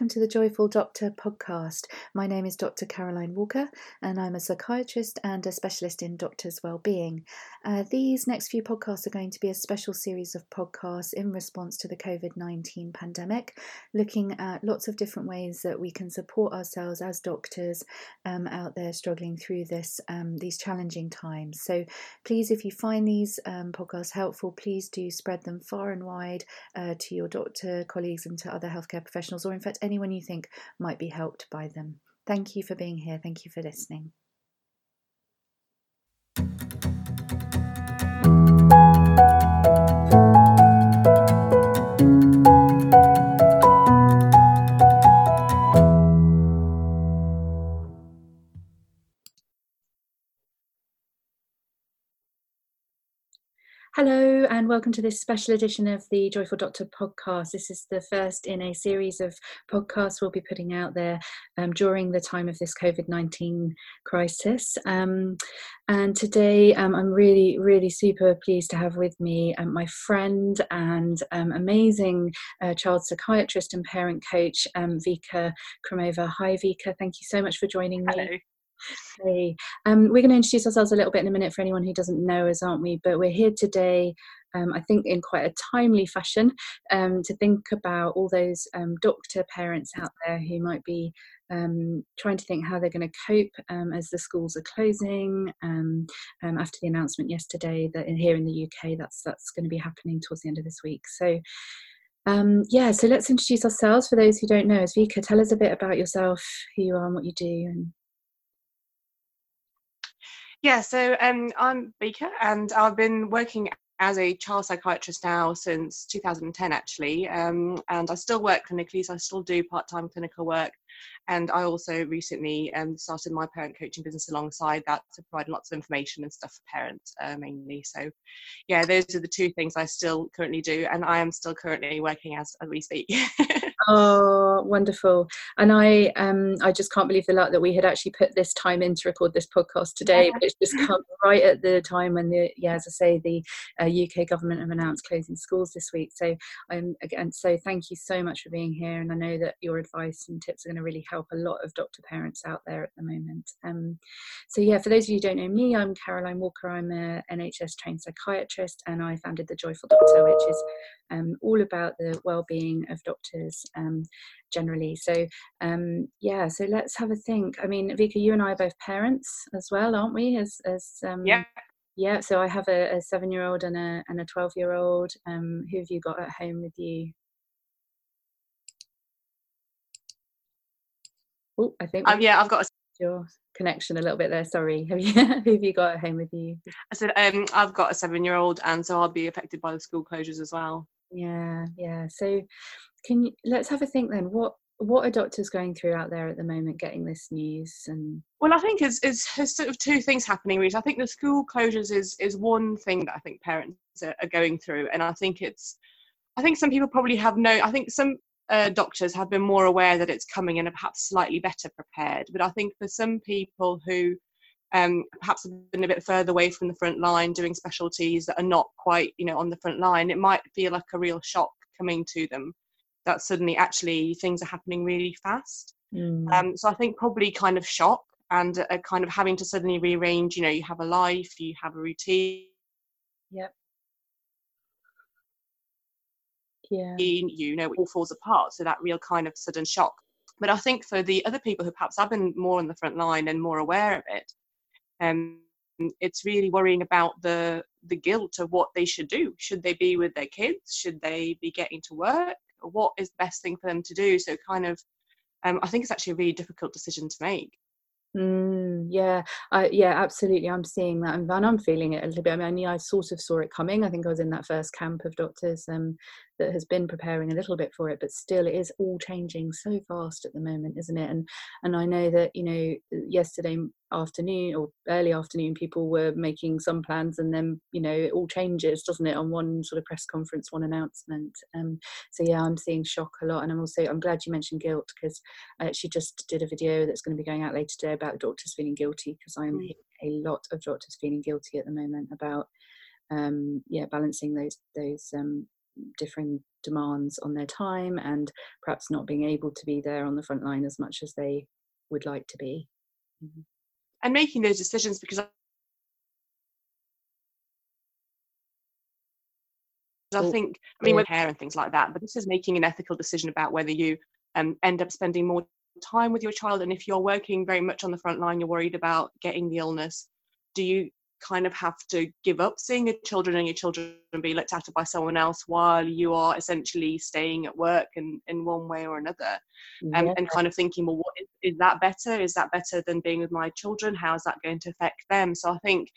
welcome to the Joyful Doctor podcast. My name is Dr. Caroline Walker, and I'm a psychiatrist and a specialist in doctors' well-being. Uh, these next few podcasts are going to be a special series of podcasts in response to the COVID 19 pandemic, looking at lots of different ways that we can support ourselves as doctors um, out there struggling through this um, these challenging times. So, please, if you find these um, podcasts helpful, please do spread them far and wide uh, to your doctor colleagues and to other healthcare professionals, or in fact, anyone you think might be helped by them. Thank you for being here. Thank you for listening. Hello, and welcome to this special edition of the Joyful Doctor podcast. This is the first in a series of podcasts we'll be putting out there um, during the time of this COVID 19 crisis. Um, and today um, I'm really, really super pleased to have with me um, my friend and um, amazing uh, child psychiatrist and parent coach, um, Vika Kromova. Hi, Vika. Thank you so much for joining me. Hey, um, we're going to introduce ourselves a little bit in a minute for anyone who doesn't know us, aren't we? But we're here today, um, I think, in quite a timely fashion um, to think about all those um, doctor parents out there who might be um, trying to think how they're going to cope um, as the schools are closing. after the announcement yesterday that in, here in the UK, that's that's going to be happening towards the end of this week. So. Um, yeah, so let's introduce ourselves for those who don't know us. Vika, tell us a bit about yourself, who you are, and what you do, and yeah, so um, I'm Vika, and I've been working as a child psychiatrist now since 2010, actually. Um, and I still work clinically, so I still do part time clinical work. And I also recently um, started my parent coaching business alongside that to provide lots of information and stuff for parents uh, mainly. So, yeah, those are the two things I still currently do, and I am still currently working as, as we speak. Oh, wonderful! And I, um, I just can't believe the luck that we had actually put this time in to record this podcast today. Yeah. But it's just come right at the time when the, yeah, as I say, the uh, UK government have announced closing schools this week. So I'm again, so thank you so much for being here. And I know that your advice and tips are going to really help a lot of doctor parents out there at the moment. Um, so yeah, for those of you who don't know me, I'm Caroline Walker. I'm a NHS trained psychiatrist, and I founded the Joyful Doctor, which is um, all about the well-being of doctors um, generally. So um, yeah, so let's have a think. I mean, Vika, you and I are both parents as well, aren't we? As as um, yeah. Yeah, so I have a, a seven-year-old and a and a twelve-year-old. Um, who have you got at home with you? Oh, I think. Um, yeah, I've got a your connection a little bit there. Sorry, have you who have you got at home with you? I said um, I've got a seven-year-old, and so I'll be affected by the school closures as well. Yeah, yeah. So, can you let's have a think then? What what are doctors going through out there at the moment getting this news and well i think it's, it's, it's sort of two things happening really i think the school closures is is one thing that i think parents are, are going through and i think it's i think some people probably have no i think some uh, doctors have been more aware that it's coming and are perhaps slightly better prepared but i think for some people who um, perhaps have been a bit further away from the front line doing specialties that are not quite you know on the front line it might feel like a real shock coming to them that suddenly actually things are happening really fast mm. um, so i think probably kind of shock and a, a kind of having to suddenly rearrange you know you have a life you have a routine yep yeah you know it all falls apart so that real kind of sudden shock but i think for the other people who perhaps have been more on the front line and more aware of it um, it's really worrying about the the guilt of what they should do. Should they be with their kids? Should they be getting to work? What is the best thing for them to do? So kind of, um, I think it's actually a really difficult decision to make. Mm, yeah, I, yeah, absolutely. I'm seeing that, and I'm feeling it a little bit. I mean, I sort of saw it coming. I think I was in that first camp of doctors um, that has been preparing a little bit for it, but still, it is all changing so fast at the moment, isn't it? And and I know that you know yesterday afternoon or early afternoon, people were making some plans, and then you know it all changes, doesn't it, on one sort of press conference, one announcement. Um, so yeah, I'm seeing shock a lot, and I'm also I'm glad you mentioned guilt because I actually just did a video that's going to be going out later today about doctors feeling guilty because I'm mm. hearing a lot of doctors feeling guilty at the moment about um, yeah balancing those those um, differing demands on their time and perhaps not being able to be there on the front line as much as they would like to be. Mm-hmm. And making those decisions because I think, I mean, with hair and things like that, but this is making an ethical decision about whether you um, end up spending more time with your child. And if you're working very much on the front line, you're worried about getting the illness, do you kind of have to give up seeing your children and your children be looked after by someone else while you are essentially staying at work in, in one way or another. Um, yeah. and kind of thinking well what is, is that better? Is that better than being with my children? How is that going to affect them? So i think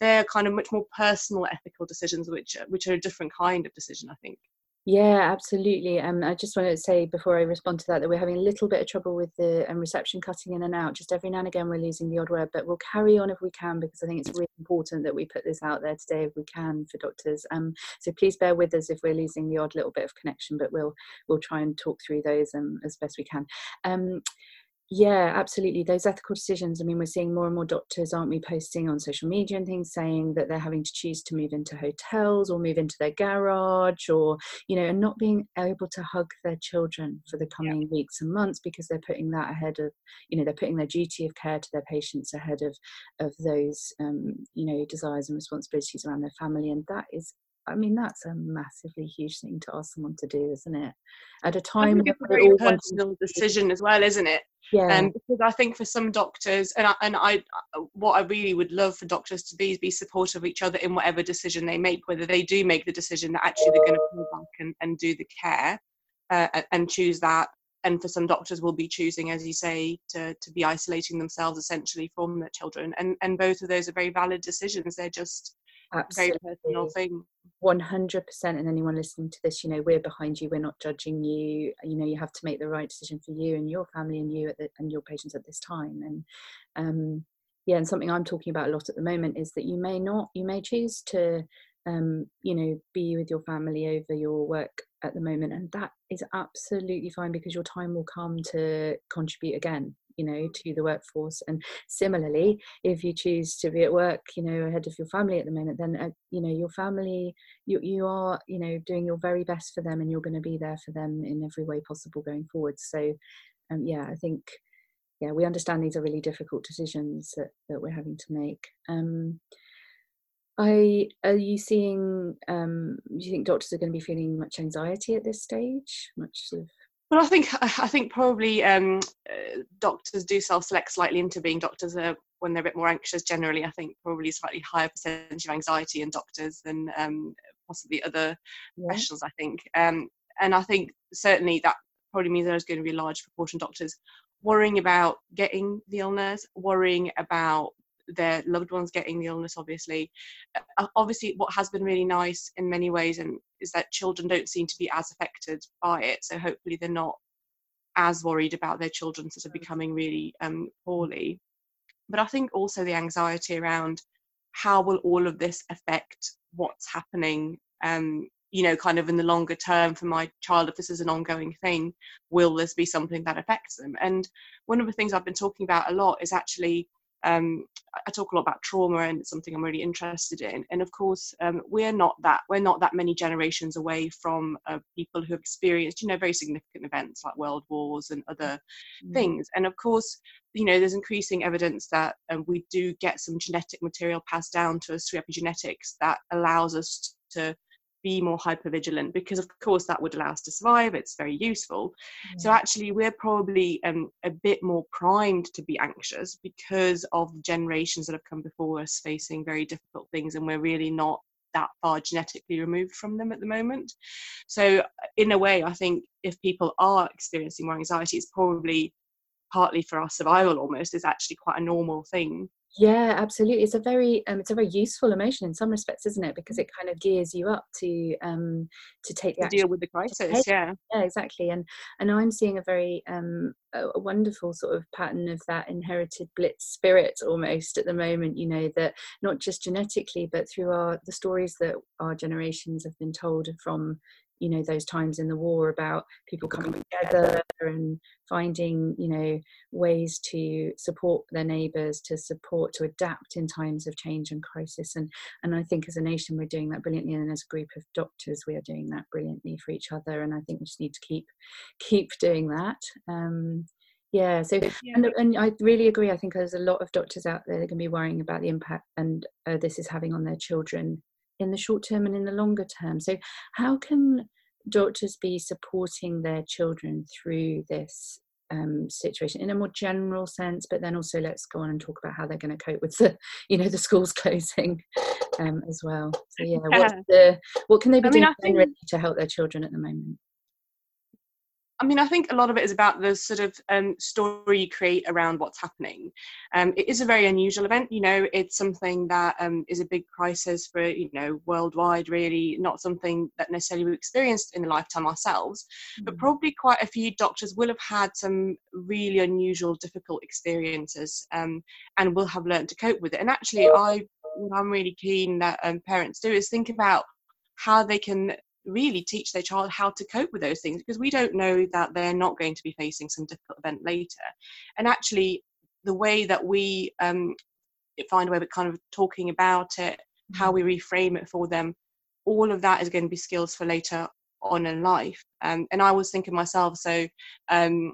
they're kind of much more personal ethical decisions which which are a different kind of decision i think yeah, absolutely. Um, I just wanted to say before I respond to that that we're having a little bit of trouble with the um, reception cutting in and out. Just every now and again, we're losing the odd word, but we'll carry on if we can because I think it's really important that we put this out there today if we can for doctors. Um, so please bear with us if we're losing the odd little bit of connection, but we'll we'll try and talk through those um, as best we can. Um, yeah, absolutely. Those ethical decisions. I mean, we're seeing more and more doctors, aren't we, posting on social media and things saying that they're having to choose to move into hotels or move into their garage or, you know, and not being able to hug their children for the coming yeah. weeks and months because they're putting that ahead of, you know, they're putting their duty of care to their patients ahead of, of those, um, you know, desires and responsibilities around their family. And that is I mean, that's a massively huge thing to ask someone to do, isn't it? At a time, it's a very personal decision as well, isn't it? Yeah. Um, because I think for some doctors, and I, and I, what I really would love for doctors to be is be supportive of each other in whatever decision they make, whether they do make the decision that actually they're going to pull back and, and do the care uh, and choose that. And for some doctors, will be choosing, as you say, to to be isolating themselves essentially from their children. And and both of those are very valid decisions. They're just Absolutely. very personal thing. 100% and anyone listening to this you know we're behind you we're not judging you you know you have to make the right decision for you and your family and you the, and your patients at this time and um yeah and something i'm talking about a lot at the moment is that you may not you may choose to um you know be with your family over your work at the moment and that is absolutely fine because your time will come to contribute again you know to the workforce and similarly if you choose to be at work you know ahead of your family at the moment then uh, you know your family you, you are you know doing your very best for them and you're going to be there for them in every way possible going forward so um, yeah i think yeah we understand these are really difficult decisions that, that we're having to make um, I, are you seeing? Um, do you think doctors are going to be feeling much anxiety at this stage? Much of well, I think I think probably um, uh, doctors do self-select slightly into being doctors uh, when they're a bit more anxious. Generally, I think probably slightly higher percentage of anxiety in doctors than um, possibly other yeah. professionals. I think, um, and I think certainly that probably means there's going to be a large proportion of doctors worrying about getting the illness, worrying about their loved ones getting the illness obviously uh, obviously what has been really nice in many ways and is that children don't seem to be as affected by it so hopefully they're not as worried about their children sort of mm. becoming really um, poorly but i think also the anxiety around how will all of this affect what's happening um, you know kind of in the longer term for my child if this is an ongoing thing will this be something that affects them and one of the things i've been talking about a lot is actually um, I talk a lot about trauma and it's something I'm really interested in. And of course, um, we're not that we're not that many generations away from uh, people who have experienced, you know, very significant events like world wars and other mm. things. And of course, you know, there's increasing evidence that um, we do get some genetic material passed down to us through epigenetics that allows us to be more hypervigilant because of course that would allow us to survive. It's very useful. So mm. actually we're probably um, a bit more primed to be anxious because of the generations that have come before us facing very difficult things and we're really not that far genetically removed from them at the moment. So in a way i think if people are experiencing more anxiety it's probably partly for our survival almost. Is actually quite a normal thing yeah absolutely it's a very um, it's a very useful emotion in some respects isn't it? Because it kind of gears you up to um to take the to deal with the crisis yeah. Yeah exactly and and i'm seeing a very um a wonderful sort of pattern of that inherited blitz spirit almost at the moment you know that not just genetically but through our the stories that our generations have been told from you know those times in the war about people coming together and finding you know ways to support their neighbors to support to adapt in times of change and crisis. And and i think as a nation we're doing that brilliantly. And as a group of doctors we are doing that brilliantly for each other. And i think we just need to keep keep doing that. Um yeah so yeah. And, and i really agree. I think there's a lot of doctors out there that can be worrying about the impact and uh, this is having on their children in the short term and in the longer term. So, how can doctors be supporting their children through this um, situation in a more general sense? But then also, let's go on and talk about how they're going to cope with the, you know, the schools closing um, as well. So, yeah, what's the what can they be I doing think... to help their children at the moment? I mean, I think a lot of it is about the sort of um, story you create around what's happening. Um, it is a very unusual event. You know, it's something that um, is a big crisis for you know worldwide. Really, not something that necessarily we experienced in a lifetime ourselves, mm-hmm. but probably quite a few doctors will have had some really unusual, difficult experiences, um, and will have learned to cope with it. And actually, I I'm really keen that um, parents do is think about how they can really teach their child how to cope with those things because we don't know that they're not going to be facing some difficult event later. And actually, the way that we um, find a way of kind of talking about it, how mm-hmm. we reframe it for them, all of that is going to be skills for later on in life. Um, and I was thinking myself, so um,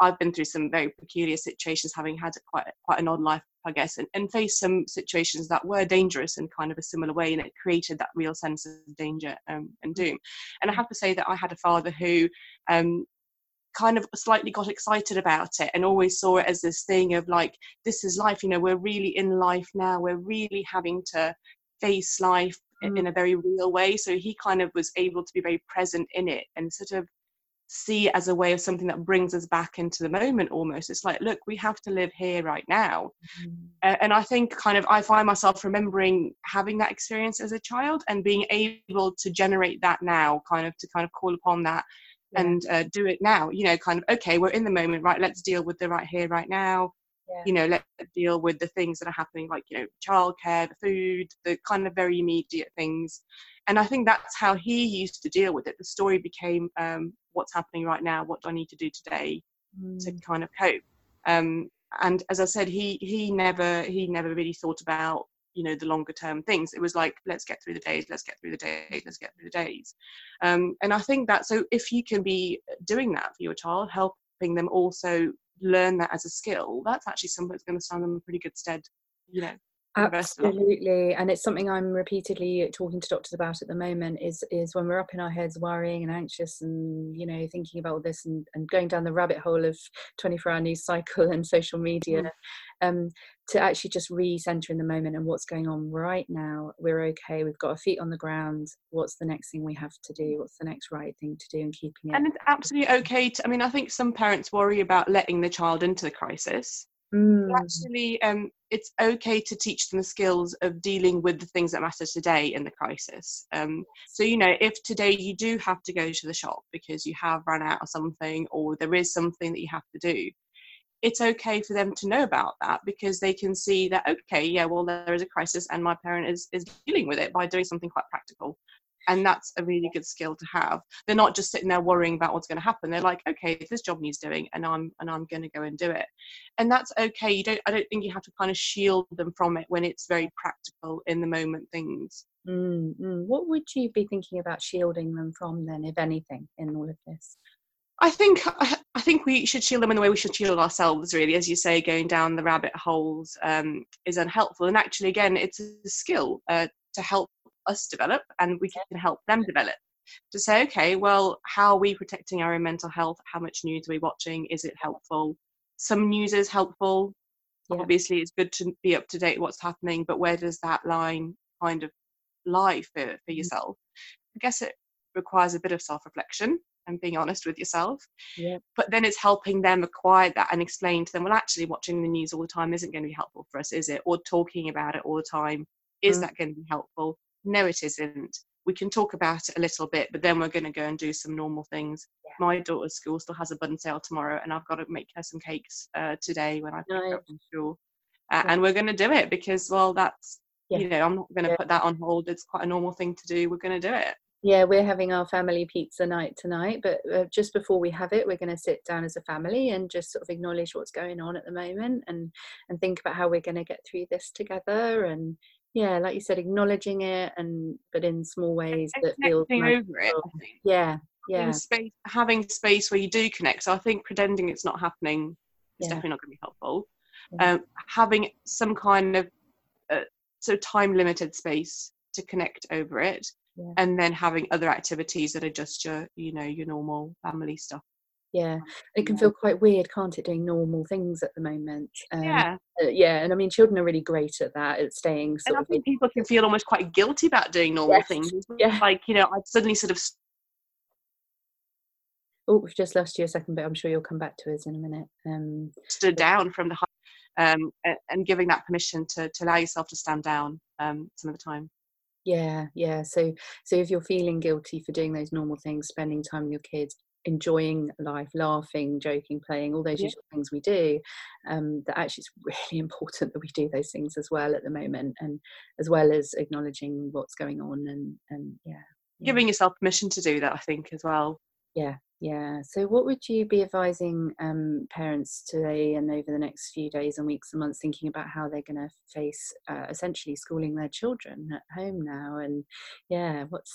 I've been through some very peculiar situations, having had quite quite an odd life, I guess, and, and faced some situations that were dangerous in kind of a similar way, and it created that real sense of danger um, and doom. And I have to say that I had a father who um, kind of slightly got excited about it and always saw it as this thing of like this is life you know we're really in life now we're really having to face life mm. in a very real way so he kind of was able to be very present in it and sort of see as a way of something that brings us back into the moment almost it's like look we have to live here right now mm. uh, and i think kind of i find myself remembering having that experience as a child and being able to generate that now kind of to kind of call upon that yeah. and uh, do it now you know kind of okay we're in the moment right let's deal with the right here right now yeah. you know let's deal with the things that are happening like you know childcare the food the kind of very immediate things. And i think that's how he used to deal with it. The story became um, what's happening right now what do i need to do today mm. to kind of cope? Um, and as i said he he never he never really thought about you know the longer term things. It was like let's get through the days let's get through the days let's get through the days. Um, and i think that so if you can be doing that for your child helping them also learn that as a skill that's actually something that's going to stand them in pretty good stead you know absolutely and it's something i'm repeatedly talking to doctors about at the moment is is when we're up in our heads worrying and anxious and you know thinking about all this and, and going down the rabbit hole of 24 hour news cycle and social media mm. um, to actually just re-center in the moment and what's going on right now we're okay we've got our feet on the ground what's the next thing we have to do? What's the next right thing to do and keeping it and it's absolutely okay to i mean i think some parents worry about letting the child into the crisis Mm. Actually, um, it's okay to teach them the skills of dealing with the things that matter today in the crisis. Um, so, you know, if today you do have to go to the shop because you have run out of something or there is something that you have to do, it's okay for them to know about that because they can see that, okay, yeah, well, there is a crisis and my parent is, is dealing with it by doing something quite practical and that's a really good skill to have they're not just sitting there worrying about what's going to happen they're like okay this job needs doing and i'm and i'm going to go and do it and that's okay you don't i don't think you have to kind of shield them from it when it's very practical in the moment things mm-hmm. what would you be thinking about shielding them from then if anything in all of this I think I think we should shield them in the way we should shield ourselves. Really, as you say, going down the rabbit holes um, is unhelpful. And actually, again, it's a skill uh, to help us develop and we can help them develop. To say okay well how are we protecting our own mental health? How much news are we watching? Is it helpful? Some news is helpful. Yeah. obviously it's good to be up to date what's happening but where does that line kind of lie for, for mm-hmm. yourself? I guess it requires a bit of self-reflection and being honest with yourself yeah. but then it's helping them acquire that and explain to them well actually watching the news all the time isn't going to be helpful for us is it? Or talking about it all the time is mm. that going to be helpful no, it isn't. We can talk about it a little bit, but then we're going to go and do some normal things. Yeah. My daughter's school still has a bun sale tomorrow, and I've got to make her some cakes uh, today when I pick her up from school. Uh, yeah. And we're going to do it because, well, that's, yeah. you know, I'm not going to put that on hold. It's quite a normal thing to do. We're going to do it. yeah, we're having our family pizza night tonight, but uh, just before we have it, we're going to sit down as a family and just sort of acknowledge what's going on at the moment and and think about how we're going to get through this together and yeah, like you said, acknowledging it and but in small ways that feel over it. Yeah, yeah. Having space, having space where you do connect. So I think pretending it's not happening is yeah. definitely not going to be helpful. Yeah. Um, having some kind of uh, so time limited space to connect over it yeah. and then having other activities that are just your you know your normal family stuff yeah it can feel quite weird can't it doing normal things at the moment um, yeah. uh, yeah and i mean children are really great at that at staying and i think people can feel almost quite guilty about doing normal yes. things yeah. Like you know i've suddenly sort of oh we've just lost you a second but i'm sure you'll come back to us in a minute um stood down from the um and giving that permission to to allow yourself to stand down um some of the time. Yeah yeah so so if you're feeling guilty for doing those normal things spending time with your kids enjoying life laughing joking playing all those yeah. usual things we do um that actually it's really important that we do those things as well at the moment and as well as acknowledging what's going on and and yeah, yeah. giving yourself permission to do that i think as well yeah yeah. So, what would you be advising um, parents today and over the next few days and weeks and months, thinking about how they're going to face uh, essentially schooling their children at home now? And yeah, what's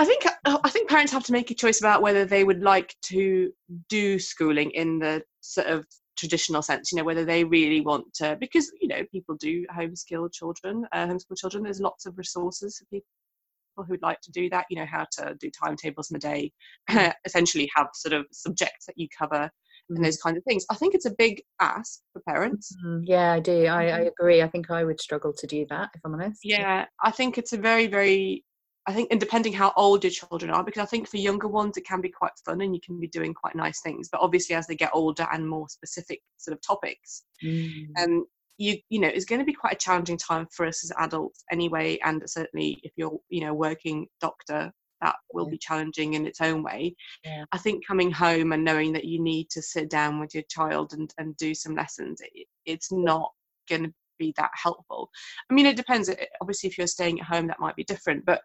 I think uh, I think parents have to make a choice about whether they would like to do schooling in the sort of traditional sense. You know, whether they really want to, because you know people do homeschool children, uh, homeschool children. There's lots of resources for people who'd like to do that, you know, how to do timetables in a day, mm. essentially have sort of subjects that you cover and mm. those kinds of things. I think it's a big ask for parents. Mm, yeah, I do. I, I, mm-hmm. agree. I think I would struggle to do that, if I'm honest. Yeah, I think it's a very, very, I think, and depending how old your children are, because I think for younger ones it can be quite fun and you can be doing quite nice things. But obviously, as they get older and more specific sort of topics, mm. um, you you know it's going to be quite a challenging time for us as adults anyway and certainly if you're you know working doctor that will yeah. be challenging in its own way yeah. i think coming home and knowing that you need to sit down with your child and, and do some lessons it, it's not going to be that helpful i mean it depends obviously if you're staying at home that might be different but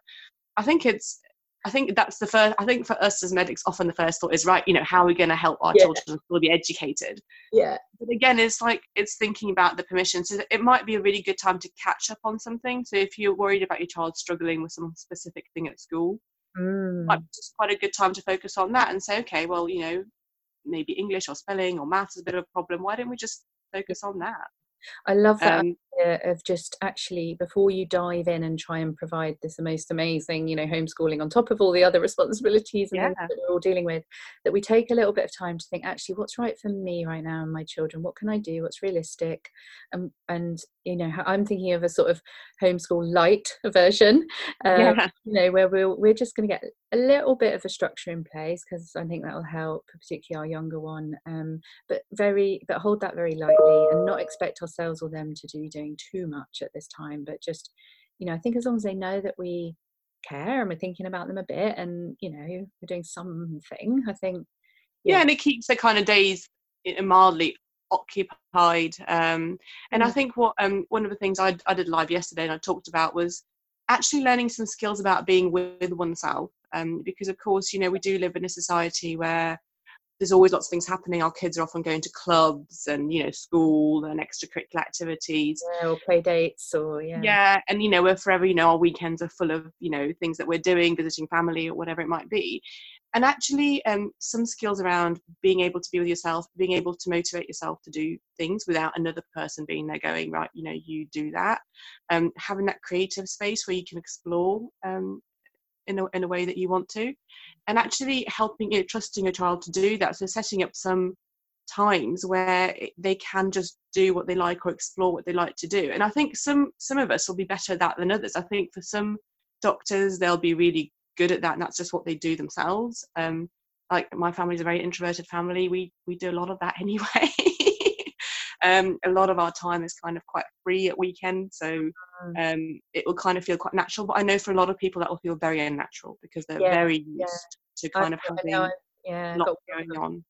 i think it's I think that's the first. I think for us as medics, often the first thought is right. You know, how are we going to help our yeah. children still be educated? Yeah. But again, it's like it's thinking about the permission. So it might be a really good time to catch up on something. So if you're worried about your child struggling with some specific thing at school, mm. might be just quite a good time to focus on that and say, okay, well, you know, maybe English or spelling or maths is a bit of a problem. Why don't we just focus on that? I love that um, of just actually before you dive in and try and provide this most amazing, you know, homeschooling on top of all the other responsibilities and yeah. that we're all dealing with, that we take a little bit of time to think, actually, what's right for me right now and my children? What can I do? What's realistic? Um, and you know, I'm thinking of a sort of homeschool light version, um, yeah. you know, where we're we're just going to get a little bit of a structure in place because I think that will help, particularly our younger one. Um, but very, but hold that very lightly and not expect ourselves or them to do doing too much at this time. But just, you know, I think as long as they know that we care and we're thinking about them a bit, and you know, we're doing something. I think. Yeah, yeah and it keeps the kind of days mildly occupied. Um, and mm. I think what um, one of the things I, I did live yesterday and I talked about was actually learning some skills about being with oneself um, because of course you know we do live in a society where there's always lots of things happening. Our kids are often going to clubs and you know school and extracurricular activities. Yeah, or play dates or yeah. Yeah and you know we're forever you know our weekends are full of you know things that we're doing visiting family or whatever it might be. And actually um, some skills around being able to be with yourself being able to motivate yourself to do things without another person being there going right you know you do that. Um, having that creative space where you can explore um, in a, in a way that you want to. And actually helping you trusting your child to do that. So setting up some times where they can just do what they like or explore what they like to do. And i think some some of us will be better at that than others. I think for some doctors they'll be really good at that and that's just what they do themselves. Um like my family's a very introverted family. We we do a lot of that anyway um, a lot of our time is kind of quite free at weekend, so mm. um, it will kind of feel quite natural. But I know for a lot of people that will feel very unnatural because they're yeah, very used yeah. to kind I, of having yeah, lot going on.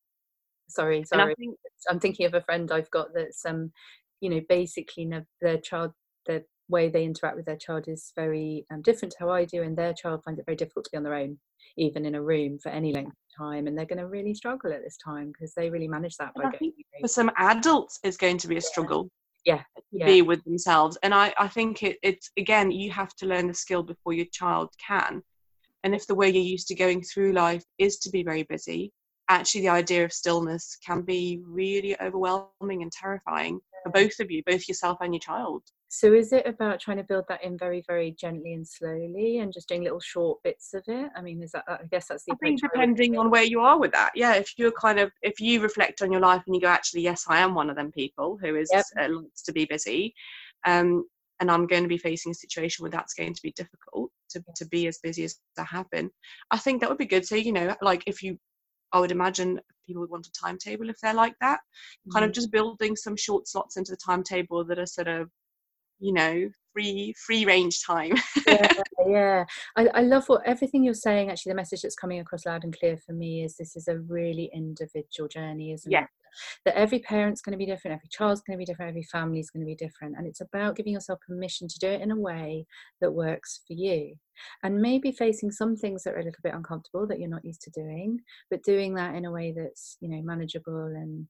Sorry, sorry. Think, I'm thinking of a friend I've got that's um, you know, basically their child, their way they interact with their child is very um, different to how I do, and their child finds it very difficult to be on their own, even in a room for any length of time, and they're going to really struggle at this time because they really manage that by getting. For some adults, it's going to be a struggle. Yeah, to yeah. be with themselves, and I, I think it, it's again, you have to learn the skill before your child can. And if the way you're used to going through life is to be very busy, actually the idea of stillness can be really overwhelming and terrifying for both of you, both yourself and your child. So is it about trying to build that in very, very gently and slowly and just doing little short bits of it? I mean, is that, I guess that's the I think depending on where you are with that. Yeah. If you're kind of, if you reflect on your life and you go, actually, yes, I am one of them people who is, yep. uh, likes to be busy. Um, and I'm going to be facing a situation where that's going to be difficult to, to be as busy as I have been. I think that would be good. So, you know, like if you I would imagine people would want a timetable if they're like that. Mm-hmm. Kind of mm-hmm. just building some short slots into the timetable that are sort of, you know, free free range time. yeah, yeah. I, I love what everything you're saying. Actually, the message that's coming across loud and clear for me is this is a really individual journey, isn't yeah. it? That every parent's going to be different, every child's going to be different, every family's going to be different, and it's about giving yourself permission to do it in a way that works for you and maybe facing some things that are a little bit uncomfortable that you're not used to doing but doing that in a way that's you know manageable and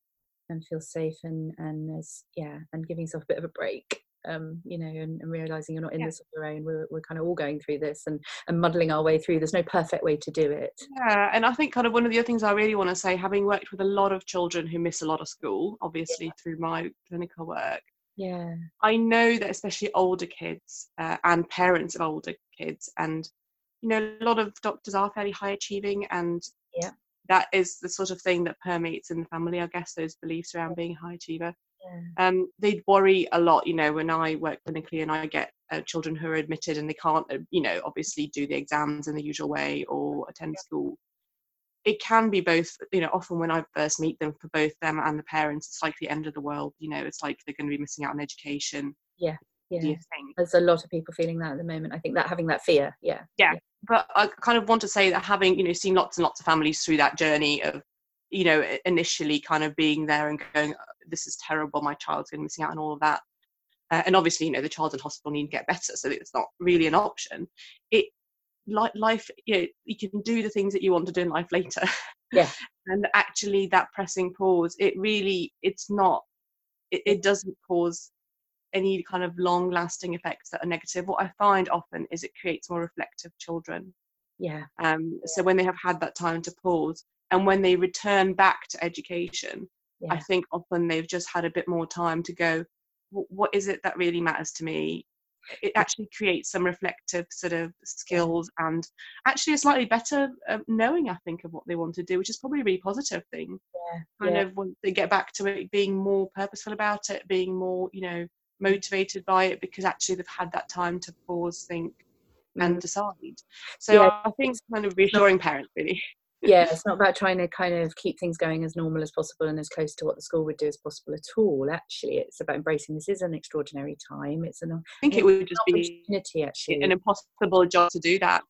and feel safe and and as yeah and giving yourself a bit of a break um, you know, and, and, realizing you're not in yeah. this on your own. We're, we're kind of all going through this and, and muddling our way through. There's no perfect way to do it. Yeah, and I think kind of one of the other things I really want to say, having worked with a lot of children who miss a lot of school, obviously yeah. through my clinical work, yeah i know that especially older kids uh, and parents of older kids and you know a lot of doctors are fairly high achieving and yeah that is the sort of thing that permeates in the family i guess those beliefs around being a high achiever yeah. um, they'd worry a lot you know when i work clinically and i get uh, children who are admitted and they can't uh, you know obviously do the exams in the usual way or attend yeah. school. It can be both you know often when i first meet them for both them and the parents it's like the end of the world you know it's like they're going to be missing out on education. Yeah yeah. there's a lot of people feeling that at the moment. I think that having that fear yeah yeah. but i kind of want to say that having you know seen lots and lots of families through that journey of you know initially kind of being there and going oh, this is terrible my child's going to missing out on all of that. Uh, and obviously you know the child in hospital need to get better so it's not really an option. It like life you know you can do the things that you want to do in life later. Yeah. And actually that pressing pause it really it's not it, it doesn't cause any kind of long lasting effects that are negative. What i find often is it creates more reflective children. Yeah. Um so when they have had that time to pause and when they return back to education yeah. i think often they've just had a bit more time to go what is it that really matters to me it actually creates some reflective sort of skills and actually a slightly better uh, knowing i think of what they want to do which is probably a really positive thing yeah, kind yeah. of once they get back to it being more purposeful about it being more you know motivated by it because actually they've had that time to pause think and mm. decide so yeah. i think kind of reassuring parents really yeah it's not about trying to kind of keep things going as normal as possible and as close to what the school would do as possible at all. Actually it's about embracing this is an extraordinary time. It's an i think it would just be actually. an impossible job to do that.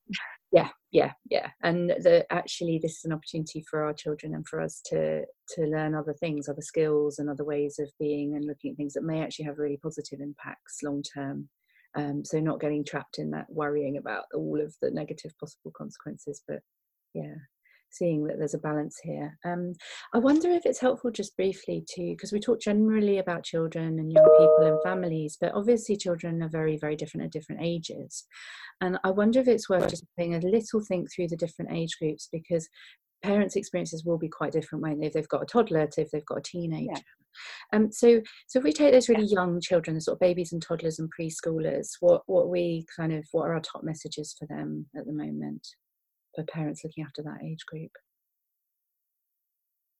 Yeah yeah yeah. And the actually this is an opportunity for our children and for us to to learn other things other skills and other ways of being and looking at things that may actually have really positive impacts long term. Um, so not getting trapped in that worrying about all of the negative possible consequences but yeah seeing that there's a balance here. Um, I wonder if it's helpful just briefly to, because we talk generally about children and young people and families, but obviously children are very, very different at different ages. And I wonder if it's worth just having a little think through the different age groups because parents' experiences will be quite different, won't they? If they've got a toddler to if they've got a teenager. Yeah. Um, so, so if we take those really young children, the sort of babies and toddlers and preschoolers, what what we kind of what are our top messages for them at the moment? For parents looking after that age group.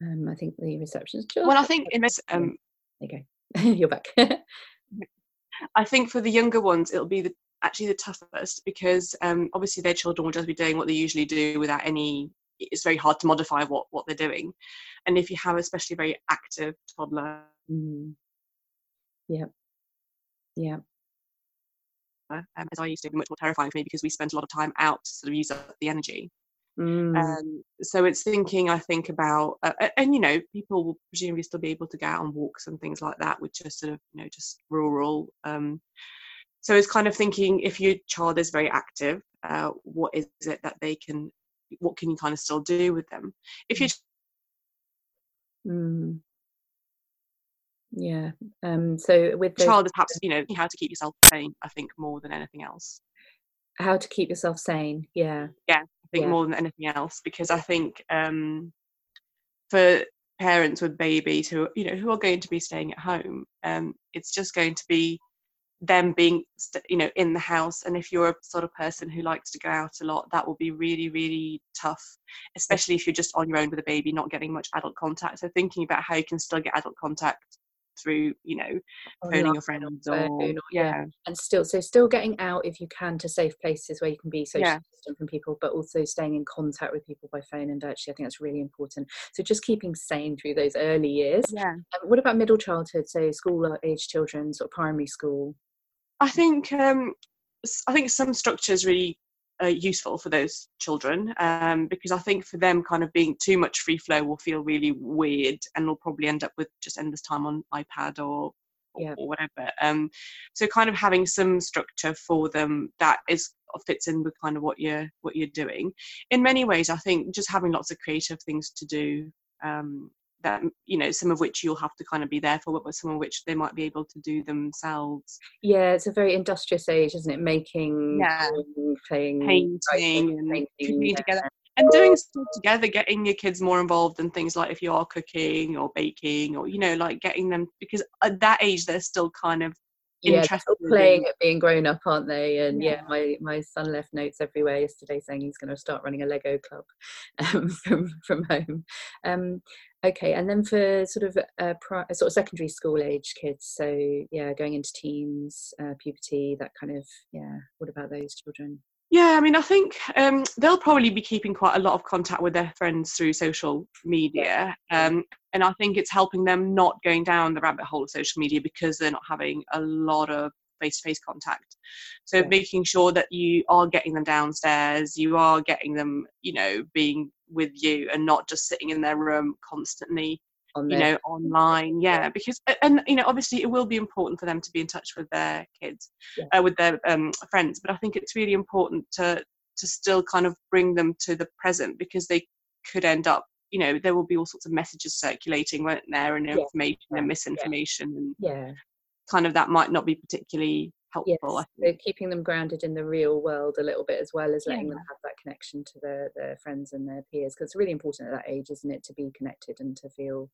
Um, I think the reception's just. Well, I think in this. Um, there you go. You're back. I think for the younger ones, it'll be the, actually the toughest because um, obviously their children will just be doing what they usually do without any. It's very hard to modify what what they're doing, and if you have especially a very active toddler. Mm. Yeah. Yeah um, as I used to, be much more terrifying for me because we spent a lot of time out to sort of use up the energy. Mm. Um, so it's thinking, I think about, uh, and you know, people will presumably still be able to go out on walks and things like that, which are sort of, you know, just rural. Um, so it's kind of thinking if your child is very active uh, what is it that they can what can you kind of still do with them if your Mm. Yeah. Um, so with the child is perhaps you know how to keep yourself sane i think more than anything else how to keep yourself sane. Yeah. yeah i think Yeah. more than anything else because i think um for parents with babies who you know who are going to be staying at home um it's just going to be them being st- you know in the house and if you're a sort of person who likes to go out a lot that will be really really tough especially if you're just on your own with a baby not getting much adult contact so thinking about how you can still get adult contact through you know phoning Online your friends or or yeah. yeah. And still so still getting out if you can to safe places where you can be socially Yeah. from people but also staying in contact with people by phone and virtually i think that's really important. So just keeping sane through those early years. Yeah. Um, what about middle childhood? So school age children sort of primary school? I think um, I think some structures really uh, useful for those children um, because I think for them, kind of being too much free flow will feel really weird, and will probably end up with just endless time on iPad or Yeah. or whatever. Um, so kind of having some structure for them that is fits in with kind of what you're what you're doing. In many ways, I think just having lots of creative things to do. Um, that you know, some of which you'll have to kind of be there for, but some of which they might be able to do themselves. yeah it's a very industrious age isn't it making Yeah. playing painting writing, painting, yeah. together and doing stuff together getting your kids more involved in things like if you are cooking or baking or you know like getting them because at that age they're still kind of yeah, interested playing in- at being grown up, aren't they? And yeah, Yeah. my, my son left notes everywhere yesterday saying he's going to start running a Lego club um, from from home. Um, okay, and then for sort of uh, pri- sort of secondary school age kids, so yeah, going into teens, uh, puberty, that kind of yeah. What about those children? Yeah i mean i think um, they'll probably be keeping quite a lot of contact with their friends through social media um, and i think it's helping them not going down the rabbit hole of social media because they're not having a lot of face-to-face contact. So Yeah. making sure that you are getting them downstairs you are getting them you know being with you and not just sitting in their room constantly On you know online yeah because and you know obviously it will be important for them to be in touch with their kids Yeah. uh, with their um, friends but i think it's really important to to still kind of bring them to the present because they could end up you know there will be all sorts of messages circulating won't there and Yeah, information yeah, and yeah. misinformation and yeah, kind of that might not be particularly helpful I so keeping them grounded in the real world a little bit as well as letting Yeah. them have that connection to their their friends and their peers because it's really important at that age, isn't it, to be connected and to feel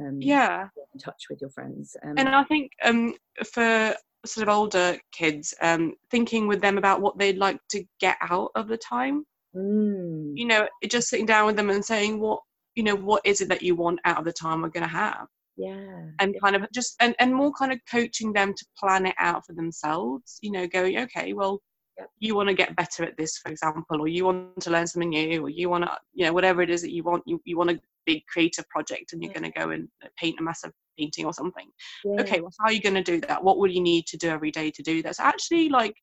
um, yeah in touch with your friends. Um, and i think um for sort of older kids um thinking with them about what they'd like to get out of the time mm, you know just sitting down with them and saying what you know what is it that you want out of the time we're going to have yeah, and kind of just and, and more kind of coaching them to plan it out for themselves you know going okay well Yep. you want to get better at this for example or you want to learn something new or you want to you know whatever it is that you want you, you want a big creative project and you're going to go and uh, paint a massive painting or something. Yeah. okay well how are you going to do that? What will you need to do every day to do that so actually like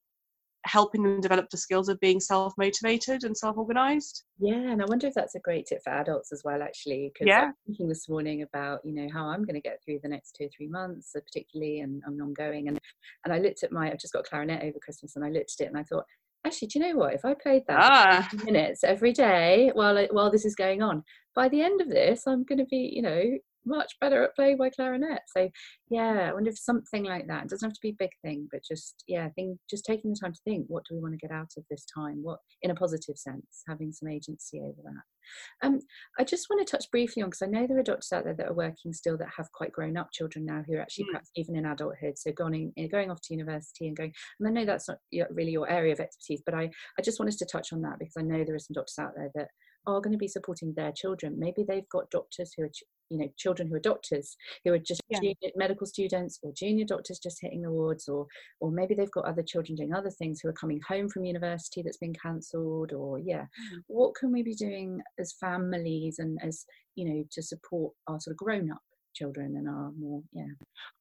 helping them develop the skills of being self-motivated and self-organized Yeah, and I wonder if that's a great tip for adults as well, actually. Because Yeah. I was thinking this morning about you know how I'm going to get through the next two or three months, uh, particularly, and I'm ongoing. And and I looked at my I've just got clarinet over Christmas, and I looked at it and I thought, actually, do you know what? If I played that ah minutes every day while while this is going on, by the end of this, I'm going to be you know much better at playing my clarinet. So yeah, I wonder if something like that it doesn't have to be a big thing, but just yeah, think just taking the time to think, what do we want to get out of this time? What in a positive sense, having some agency over that. Um, I just want to touch briefly on because I know there are doctors out there that are working still that have quite grown up children now who are actually Mm. perhaps even in adulthood, so going in, going off to university and going. And I know that's not really your area of expertise, but I I just wanted to touch on that because I know there are some doctors out there that are going to be supporting their children. Maybe they've got doctors who are you know children who are doctors who are just Yeah. junior medical students or junior doctors just hitting the wards or or maybe they've got other children doing other things who are coming home from university that's been cancelled or yeah Mm. what can we be doing as families and as you know to support our sort of grown up children and our more yeah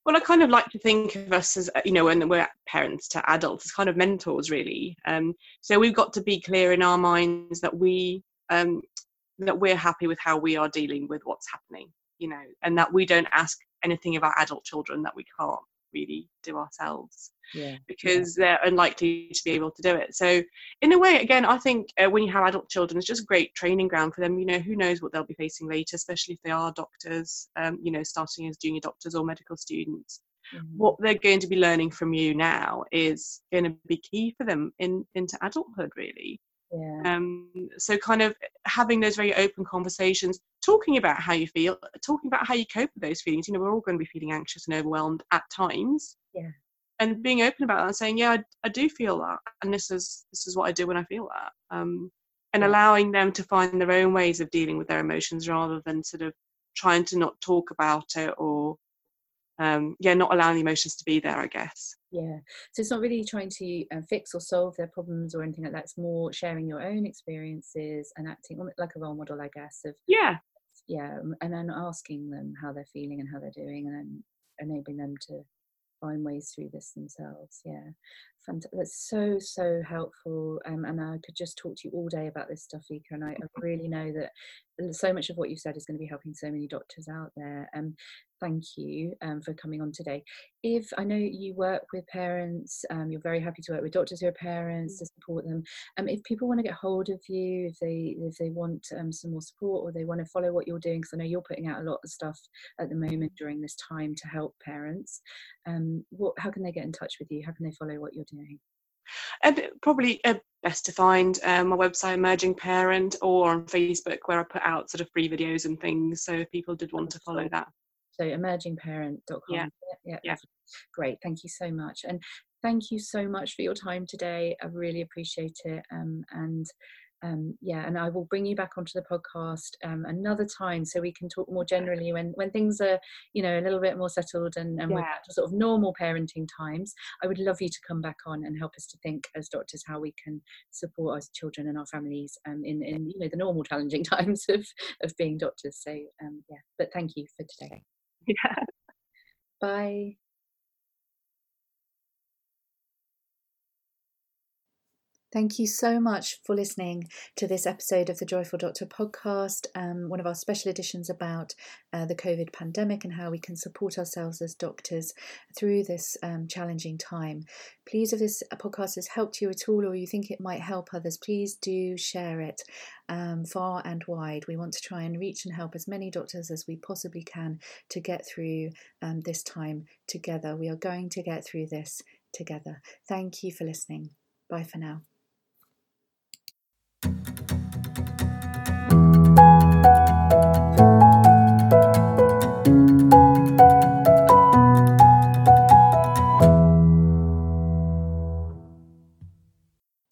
Well, I kind of like to think of us as, you know, when we're parents to adults, as kind of mentors, really. Um, so we've got to be clear in our minds that we um, that we're happy with how we are dealing with what's happening, you know, and that we don't ask anything of our adult children that we can't really do ourselves. yeah. because yeah. they're unlikely to be able to do it. So, in a way, again, I think uh, when you have adult children, it's just a great training ground for them. You know, who knows what they'll be facing later, especially if they are doctors, um, you know, starting as junior doctors or medical students. Mm-hmm. What they're going to be learning from you now is going to be key for them in into adulthood, really. Yeah. Um, so kind of having those very open conversations, talking about how you feel, talking about how you cope with those feelings. You know, we're all going to be feeling anxious and overwhelmed at times. Yeah and being open about that and saying yeah I, I, do feel that and this is this is what i do when i feel that um, and allowing them to find their own ways of dealing with their emotions rather than sort of trying to not talk about it or um, yeah not allowing the emotions to be there i guess yeah so it's not really trying to uh, fix or solve their problems or anything like that it's more sharing your own experiences and acting like a role model i guess of yeah yeah and then asking them how they're feeling and how they're doing and then enabling them to find ways through this themselves. Yeah, Fantastic. that's so so helpful. Um, and I could just talk to you all day about this stuff, Vika. And I, I really know that so much of what you've said is going to be helping so many doctors out there. Um, thank you um, for coming on today. If I know you work with parents, um, you're very happy to work with doctors who are parents to support them. Um, if people want to get hold of you, if they if they want um, some more support or they want to follow what you're doing, because I know you're putting out a lot of stuff at the moment during this time to help parents. Um, what how can they get in touch with you? How can they follow what you're doing? And probably uh, best to find um, my website Emerging Parent or on Facebook where I put out sort of free videos and things. So if people did want to follow that. So emergingparent.com. Yeah. yeah. yeah. Great. Thank you so much. And thank you so much for your time today. I really appreciate it. Um, and um, yeah, and I will bring you back onto the podcast um, another time so we can talk more generally when when things are you know a little bit more settled and, and yeah. we're sort of normal parenting times. I would love you to come back on and help us to think as doctors how we can support our children and our families um, in in you know the normal challenging times of of being doctors. So um, yeah, but thank you for today. Yeah. Bye. Thank you so much for listening to this episode of the Joyful Doctor podcast, um, one of our special editions about uh, the COVID pandemic and how we can support ourselves as doctors through this um, challenging time. Please, if this podcast has helped you at all or you think it might help others, please do share it um, far and wide. We want to try and reach and help as many doctors as we possibly can to get through um, this time together. We are going to get through this together. Thank you for listening. Bye for now.